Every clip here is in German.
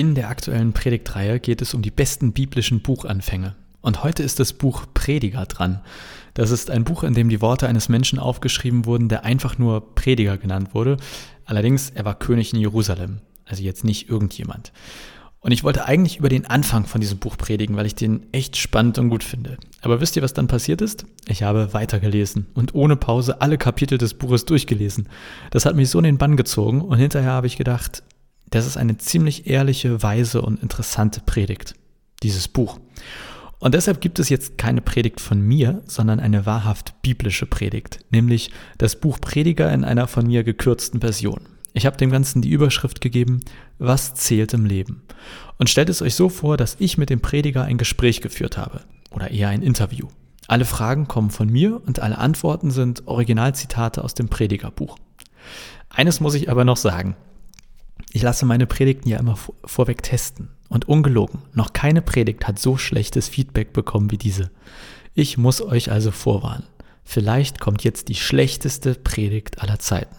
In der aktuellen Predigtreihe geht es um die besten biblischen Buchanfänge. Und heute ist das Buch Prediger dran. Das ist ein Buch, in dem die Worte eines Menschen aufgeschrieben wurden, der einfach nur Prediger genannt wurde. Allerdings, er war König in Jerusalem. Also jetzt nicht irgendjemand. Und ich wollte eigentlich über den Anfang von diesem Buch predigen, weil ich den echt spannend und gut finde. Aber wisst ihr, was dann passiert ist? Ich habe weitergelesen und ohne Pause alle Kapitel des Buches durchgelesen. Das hat mich so in den Bann gezogen und hinterher habe ich gedacht, das ist eine ziemlich ehrliche, weise und interessante Predigt, dieses Buch. Und deshalb gibt es jetzt keine Predigt von mir, sondern eine wahrhaft biblische Predigt, nämlich das Buch Prediger in einer von mir gekürzten Version. Ich habe dem Ganzen die Überschrift gegeben, was zählt im Leben? Und stellt es euch so vor, dass ich mit dem Prediger ein Gespräch geführt habe oder eher ein Interview. Alle Fragen kommen von mir und alle Antworten sind Originalzitate aus dem Predigerbuch. Eines muss ich aber noch sagen. Ich lasse meine Predigten ja immer vorweg testen. Und ungelogen, noch keine Predigt hat so schlechtes Feedback bekommen wie diese. Ich muss euch also vorwarnen. Vielleicht kommt jetzt die schlechteste Predigt aller Zeiten.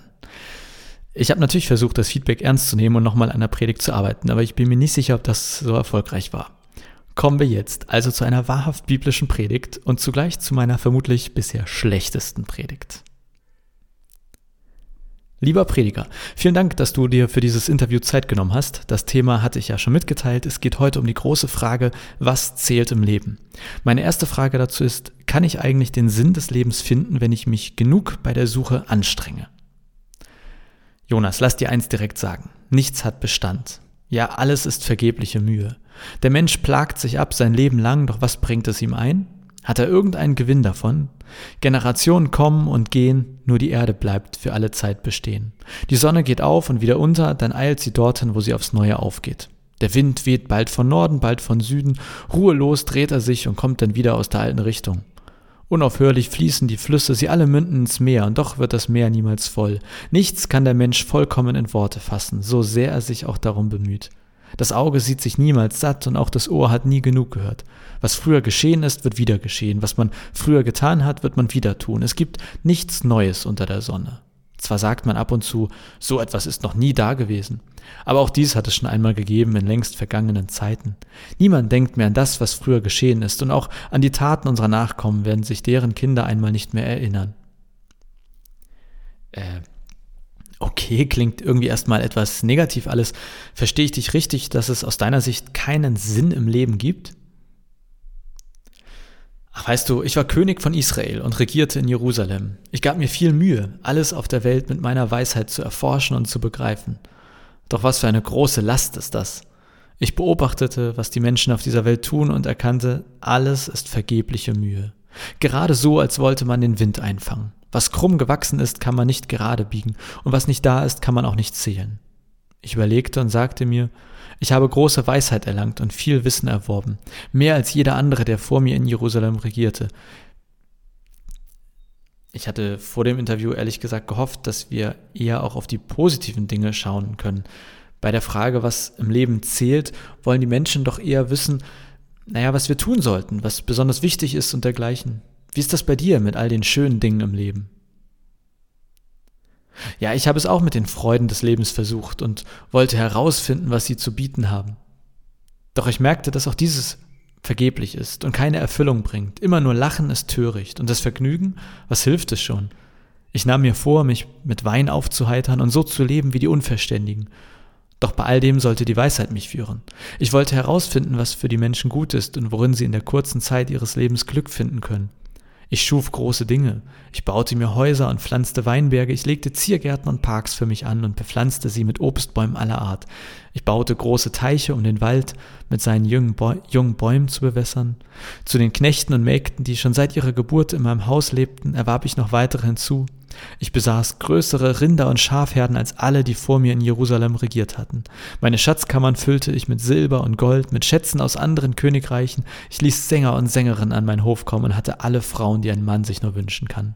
Ich habe natürlich versucht, das Feedback ernst zu nehmen und nochmal an der Predigt zu arbeiten, aber ich bin mir nicht sicher, ob das so erfolgreich war. Kommen wir jetzt also zu einer wahrhaft biblischen Predigt und zugleich zu meiner vermutlich bisher schlechtesten Predigt. Lieber Prediger, vielen Dank, dass du dir für dieses Interview Zeit genommen hast. Das Thema hatte ich ja schon mitgeteilt. Es geht heute um die große Frage, was zählt im Leben? Meine erste Frage dazu ist, kann ich eigentlich den Sinn des Lebens finden, wenn ich mich genug bei der Suche anstrenge? Jonas, lass dir eins direkt sagen. Nichts hat Bestand. Ja, alles ist vergebliche Mühe. Der Mensch plagt sich ab sein Leben lang, doch was bringt es ihm ein? Hat er irgendeinen Gewinn davon? Generationen kommen und gehen, nur die Erde bleibt für alle Zeit bestehen. Die Sonne geht auf und wieder unter, dann eilt sie dorthin, wo sie aufs Neue aufgeht. Der Wind weht bald von Norden, bald von Süden, ruhelos dreht er sich und kommt dann wieder aus der alten Richtung. Unaufhörlich fließen die Flüsse, sie alle münden ins Meer, und doch wird das Meer niemals voll. Nichts kann der Mensch vollkommen in Worte fassen, so sehr er sich auch darum bemüht. Das Auge sieht sich niemals satt und auch das Ohr hat nie genug gehört. Was früher geschehen ist, wird wieder geschehen. Was man früher getan hat, wird man wieder tun. Es gibt nichts Neues unter der Sonne. Zwar sagt man ab und zu, so etwas ist noch nie da gewesen, aber auch dies hat es schon einmal gegeben in längst vergangenen Zeiten. Niemand denkt mehr an das, was früher geschehen ist, und auch an die Taten unserer Nachkommen werden sich deren Kinder einmal nicht mehr erinnern. Äh, okay, klingt irgendwie erstmal etwas negativ alles. Verstehe ich dich richtig, dass es aus deiner Sicht keinen Sinn im Leben gibt? Ach, weißt du, ich war König von Israel und regierte in Jerusalem. Ich gab mir viel Mühe, alles auf der Welt mit meiner Weisheit zu erforschen und zu begreifen. Doch was für eine große Last ist das? Ich beobachtete, was die Menschen auf dieser Welt tun und erkannte, alles ist vergebliche Mühe. Gerade so, als wollte man den Wind einfangen. Was krumm gewachsen ist, kann man nicht gerade biegen, und was nicht da ist, kann man auch nicht zählen. Ich überlegte und sagte mir, ich habe große Weisheit erlangt und viel Wissen erworben, mehr als jeder andere, der vor mir in Jerusalem regierte. Ich hatte vor dem Interview ehrlich gesagt gehofft, dass wir eher auch auf die positiven Dinge schauen können. Bei der Frage, was im Leben zählt, wollen die Menschen doch eher wissen, naja, was wir tun sollten, was besonders wichtig ist und dergleichen. Wie ist das bei dir mit all den schönen Dingen im Leben? Ja, ich habe es auch mit den Freuden des Lebens versucht und wollte herausfinden, was sie zu bieten haben. Doch ich merkte, dass auch dieses vergeblich ist und keine Erfüllung bringt. Immer nur Lachen ist töricht und das Vergnügen, was hilft es schon? Ich nahm mir vor, mich mit Wein aufzuheitern und so zu leben wie die Unverständigen. Doch bei all dem sollte die Weisheit mich führen. Ich wollte herausfinden, was für die Menschen gut ist und worin sie in der kurzen Zeit ihres Lebens Glück finden können. Ich schuf große Dinge. Ich baute mir Häuser und pflanzte Weinberge. Ich legte Ziergärten und Parks für mich an und bepflanzte sie mit Obstbäumen aller Art. Ich baute große Teiche, um den Wald mit seinen jungen, jungen Bäumen zu bewässern. Zu den Knechten und Mägden, die schon seit ihrer Geburt in meinem Haus lebten, erwarb ich noch weitere hinzu. Ich besaß größere Rinder- und Schafherden als alle, die vor mir in Jerusalem regiert hatten. Meine Schatzkammern füllte ich mit Silber und Gold, mit Schätzen aus anderen Königreichen. Ich ließ Sänger und Sängerinnen an meinen Hof kommen und hatte alle Frauen, die ein Mann sich nur wünschen kann.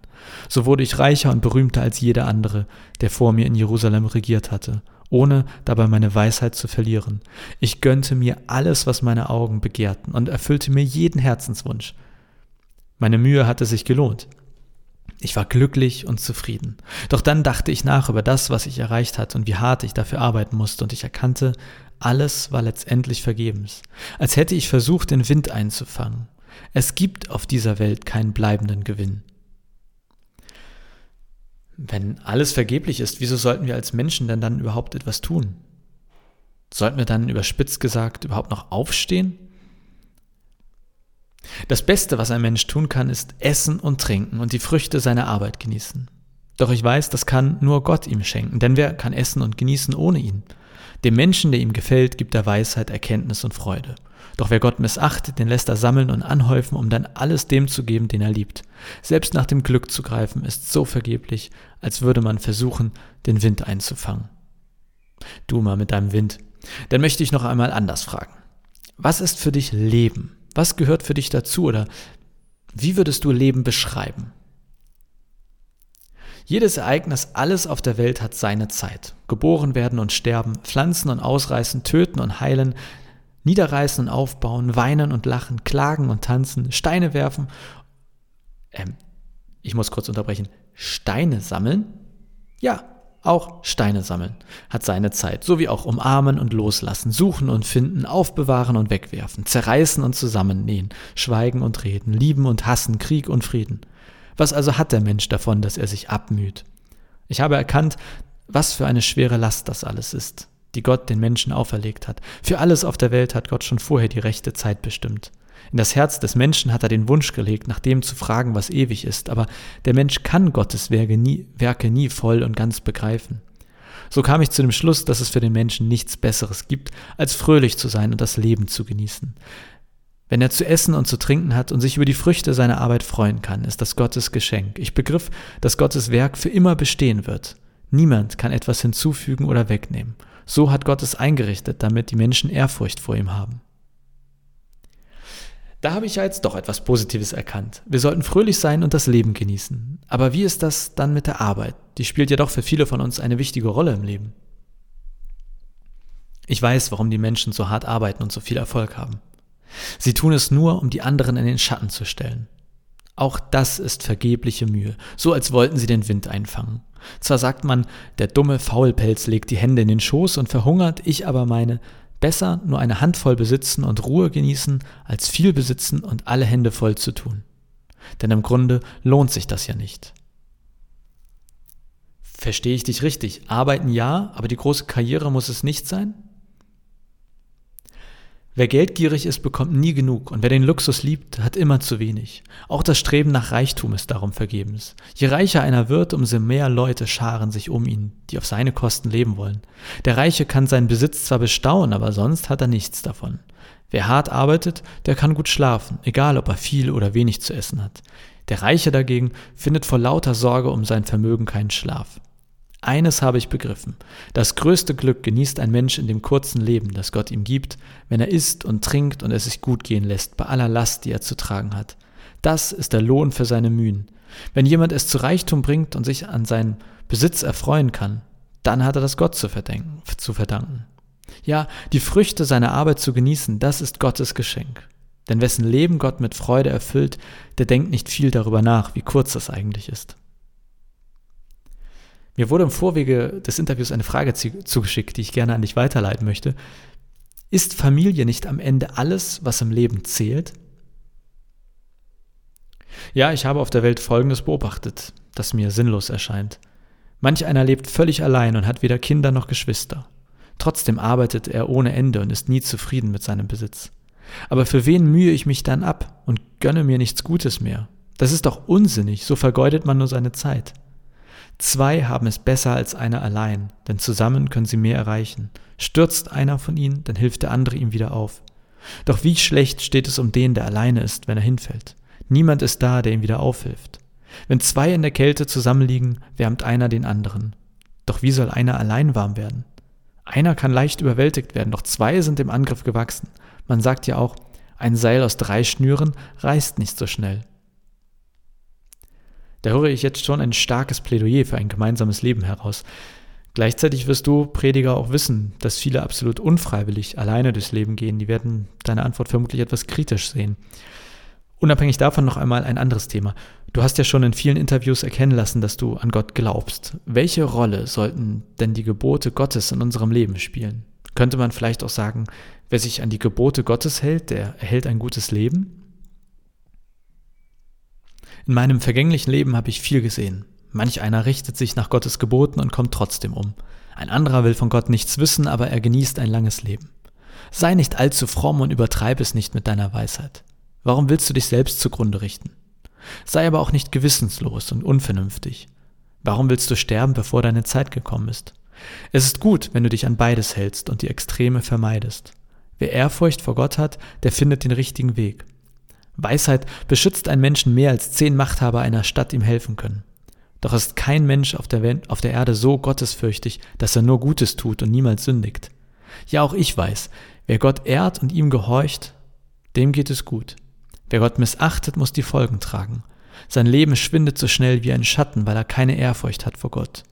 So wurde ich reicher und berühmter als jeder andere, der vor mir in Jerusalem regiert hatte, ohne dabei meine Weisheit zu verlieren. Ich gönnte mir alles, was meine Augen begehrten und erfüllte mir jeden Herzenswunsch. Meine Mühe hatte sich gelohnt. Ich war glücklich und zufrieden. Doch dann dachte ich nach über das, was ich erreicht hatte und wie hart ich dafür arbeiten musste, und ich erkannte, alles war letztendlich vergebens, als hätte ich versucht, den Wind einzufangen. Es gibt auf dieser Welt keinen bleibenden Gewinn. Wenn alles vergeblich ist, wieso sollten wir als Menschen denn dann überhaupt etwas tun? Sollten wir dann überspitzt gesagt überhaupt noch aufstehen? Das Beste, was ein Mensch tun kann, ist essen und trinken und die Früchte seiner Arbeit genießen. Doch ich weiß, das kann nur Gott ihm schenken, denn wer kann essen und genießen ohne ihn? Dem Menschen, der ihm gefällt, gibt er Weisheit, Erkenntnis und Freude. Doch wer Gott missachtet, den lässt er sammeln und anhäufen, um dann alles dem zu geben, den er liebt. Selbst nach dem Glück zu greifen, ist so vergeblich, als würde man versuchen, den Wind einzufangen. Du mal mit deinem Wind. Dann möchte ich noch einmal anders fragen. Was ist für dich Leben? Was gehört für dich dazu oder wie würdest du Leben beschreiben? Jedes Ereignis, alles auf der Welt hat seine Zeit. Geboren werden und sterben, pflanzen und ausreißen, töten und heilen, niederreißen und aufbauen, weinen und lachen, klagen und tanzen, Steine werfen. Ähm, ich muss kurz unterbrechen. Steine sammeln? Ja, auch Steine sammeln hat seine Zeit, so wie auch umarmen und loslassen, suchen und finden, aufbewahren und wegwerfen, zerreißen und zusammennähen, schweigen und reden, lieben und hassen, Krieg und Frieden. Was also hat der Mensch davon, dass er sich abmüht? Ich habe erkannt, was für eine schwere Last das alles ist, die Gott den Menschen auferlegt hat. Für alles auf der Welt hat Gott schon vorher die rechte Zeit bestimmt. In das Herz des Menschen hat er den Wunsch gelegt, nach dem zu fragen, was ewig ist, aber der Mensch kann Gottes Werke nie, Werke nie voll und ganz begreifen. So kam ich zu dem Schluss, dass es für den Menschen nichts Besseres gibt, als fröhlich zu sein und das Leben zu genießen. Wenn er zu essen und zu trinken hat und sich über die Früchte seiner Arbeit freuen kann, ist das Gottes Geschenk. Ich begriff, dass Gottes Werk für immer bestehen wird. Niemand kann etwas hinzufügen oder wegnehmen. So hat Gott es eingerichtet, damit die Menschen Ehrfurcht vor ihm haben. Da habe ich ja jetzt doch etwas Positives erkannt. Wir sollten fröhlich sein und das Leben genießen. Aber wie ist das dann mit der Arbeit? Die spielt ja doch für viele von uns eine wichtige Rolle im Leben. Ich weiß, warum die Menschen so hart arbeiten und so viel Erfolg haben. Sie tun es nur, um die anderen in den Schatten zu stellen. Auch das ist vergebliche Mühe, so als wollten sie den Wind einfangen. Zwar sagt man, der dumme Faulpelz legt die Hände in den Schoß und verhungert, ich aber meine, besser nur eine Handvoll besitzen und Ruhe genießen, als viel besitzen und alle Hände voll zu tun. Denn im Grunde lohnt sich das ja nicht. Verstehe ich dich richtig? Arbeiten ja, aber die große Karriere muss es nicht sein? Wer geldgierig ist, bekommt nie genug und wer den Luxus liebt, hat immer zu wenig. Auch das Streben nach Reichtum ist darum vergebens. Je reicher einer wird, umso mehr Leute scharen sich um ihn, die auf seine Kosten leben wollen. Der Reiche kann seinen Besitz zwar bestaunen, aber sonst hat er nichts davon. Wer hart arbeitet, der kann gut schlafen, egal ob er viel oder wenig zu essen hat. Der Reiche dagegen findet vor lauter Sorge um sein Vermögen keinen Schlaf. Eines habe ich begriffen. Das größte Glück genießt ein Mensch in dem kurzen Leben, das Gott ihm gibt, wenn er isst und trinkt und es sich gut gehen lässt bei aller Last, die er zu tragen hat. Das ist der Lohn für seine Mühen. Wenn jemand es zu Reichtum bringt und sich an seinen Besitz erfreuen kann, dann hat er das Gott zu, zu verdanken. Ja, die Früchte seiner Arbeit zu genießen, das ist Gottes Geschenk. Denn wessen Leben Gott mit Freude erfüllt, der denkt nicht viel darüber nach, wie kurz das eigentlich ist. Mir wurde im Vorwege des Interviews eine Frage zugeschickt, die ich gerne an dich weiterleiten möchte. Ist Familie nicht am Ende alles, was im Leben zählt? Ja, ich habe auf der Welt Folgendes beobachtet, das mir sinnlos erscheint. Manch einer lebt völlig allein und hat weder Kinder noch Geschwister. Trotzdem arbeitet er ohne Ende und ist nie zufrieden mit seinem Besitz. Aber für wen mühe ich mich dann ab und gönne mir nichts Gutes mehr? Das ist doch unsinnig, so vergeudet man nur seine Zeit. Zwei haben es besser als einer allein, denn zusammen können sie mehr erreichen. Stürzt einer von ihnen, dann hilft der andere ihm wieder auf. Doch wie schlecht steht es um den, der alleine ist, wenn er hinfällt. Niemand ist da, der ihm wieder aufhilft. Wenn zwei in der Kälte zusammenliegen, wärmt einer den anderen. Doch wie soll einer allein warm werden? Einer kann leicht überwältigt werden, doch zwei sind dem Angriff gewachsen. Man sagt ja auch, ein Seil aus drei Schnüren reißt nicht so schnell. Da höre ich jetzt schon ein starkes Plädoyer für ein gemeinsames Leben heraus. Gleichzeitig wirst du, Prediger, auch wissen, dass viele absolut unfreiwillig alleine durchs Leben gehen. Die werden deine Antwort vermutlich etwas kritisch sehen. Unabhängig davon noch einmal ein anderes Thema. Du hast ja schon in vielen Interviews erkennen lassen, dass du an Gott glaubst. Welche Rolle sollten denn die Gebote Gottes in unserem Leben spielen? Könnte man vielleicht auch sagen, wer sich an die Gebote Gottes hält, der erhält ein gutes Leben? In meinem vergänglichen Leben habe ich viel gesehen. Manch einer richtet sich nach Gottes Geboten und kommt trotzdem um. Ein anderer will von Gott nichts wissen, aber er genießt ein langes Leben. Sei nicht allzu fromm und übertreib es nicht mit deiner Weisheit. Warum willst du dich selbst zugrunde richten? Sei aber auch nicht gewissenslos und unvernünftig. Warum willst du sterben, bevor deine Zeit gekommen ist? Es ist gut, wenn du dich an beides hältst und die Extreme vermeidest. Wer Ehrfurcht vor Gott hat, der findet den richtigen Weg. Weisheit beschützt einen Menschen mehr als zehn Machthaber einer Stadt ihm helfen können. Doch ist kein Mensch auf der, auf der Erde so gottesfürchtig, dass er nur Gutes tut und niemals sündigt. Ja, auch ich weiß, wer Gott ehrt und ihm gehorcht, dem geht es gut. Wer Gott missachtet, muss die Folgen tragen. Sein Leben schwindet so schnell wie ein Schatten, weil er keine Ehrfurcht hat vor Gott.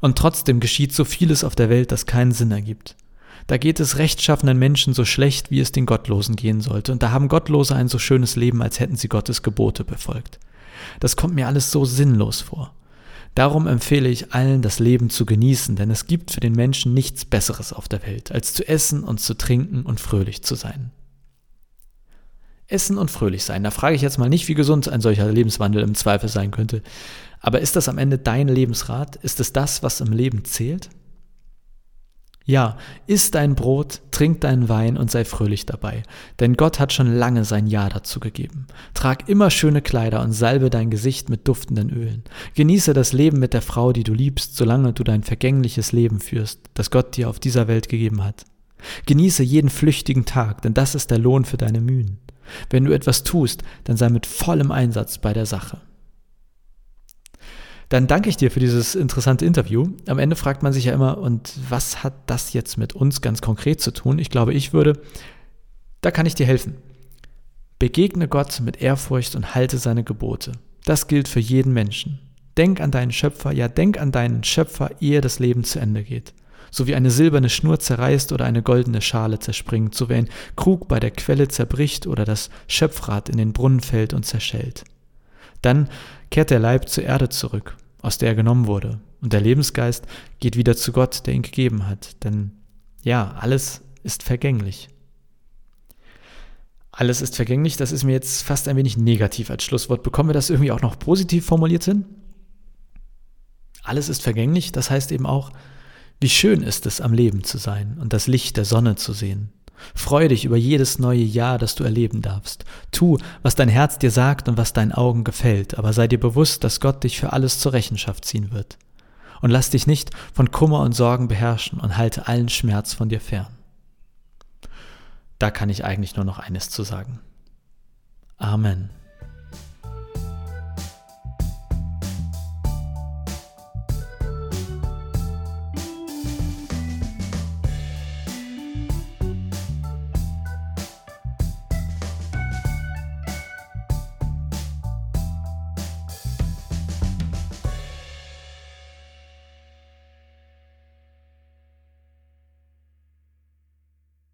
Und trotzdem geschieht so vieles auf der Welt, das keinen Sinn ergibt. Da geht es rechtschaffenen Menschen so schlecht, wie es den Gottlosen gehen sollte, und da haben Gottlose ein so schönes Leben, als hätten sie Gottes Gebote befolgt. Das kommt mir alles so sinnlos vor. Darum empfehle ich allen, das Leben zu genießen, denn es gibt für den Menschen nichts Besseres auf der Welt, als zu essen und zu trinken und fröhlich zu sein. Essen und fröhlich sein. Da frage ich jetzt mal nicht, wie gesund ein solcher Lebenswandel im Zweifel sein könnte. Aber ist das am Ende dein Lebensrat? Ist es das, was im Leben zählt? Ja, iss dein Brot, trink deinen Wein und sei fröhlich dabei, denn Gott hat schon lange sein Ja dazu gegeben. Trag immer schöne Kleider und salbe dein Gesicht mit duftenden Ölen. Genieße das Leben mit der Frau, die du liebst, solange du dein vergängliches Leben führst, das Gott dir auf dieser Welt gegeben hat. Genieße jeden flüchtigen Tag, denn das ist der Lohn für deine Mühen. Wenn du etwas tust, dann sei mit vollem Einsatz bei der Sache. Dann danke ich dir für dieses interessante Interview. Am Ende fragt man sich ja immer, und was hat das jetzt mit uns ganz konkret zu tun? Ich glaube, ich würde, da kann ich dir helfen. Begegne Gott mit Ehrfurcht und halte seine Gebote. Das gilt für jeden Menschen. Denk an deinen Schöpfer, ja, denk an deinen Schöpfer, ehe das Leben zu Ende geht so wie eine silberne Schnur zerreißt oder eine goldene Schale zerspringt, so wie ein Krug bei der Quelle zerbricht oder das Schöpfrad in den Brunnen fällt und zerschellt. Dann kehrt der Leib zur Erde zurück, aus der er genommen wurde, und der Lebensgeist geht wieder zu Gott, der ihn gegeben hat, denn ja, alles ist vergänglich. Alles ist vergänglich, das ist mir jetzt fast ein wenig negativ als Schlusswort. Bekommen wir das irgendwie auch noch positiv formuliert hin? Alles ist vergänglich, das heißt eben auch, wie schön ist es, am Leben zu sein und das Licht der Sonne zu sehen. Freu dich über jedes neue Jahr, das du erleben darfst. Tu, was dein Herz dir sagt und was deinen Augen gefällt, aber sei dir bewusst, dass Gott dich für alles zur Rechenschaft ziehen wird. Und lass dich nicht von Kummer und Sorgen beherrschen und halte allen Schmerz von dir fern. Da kann ich eigentlich nur noch eines zu sagen. Amen.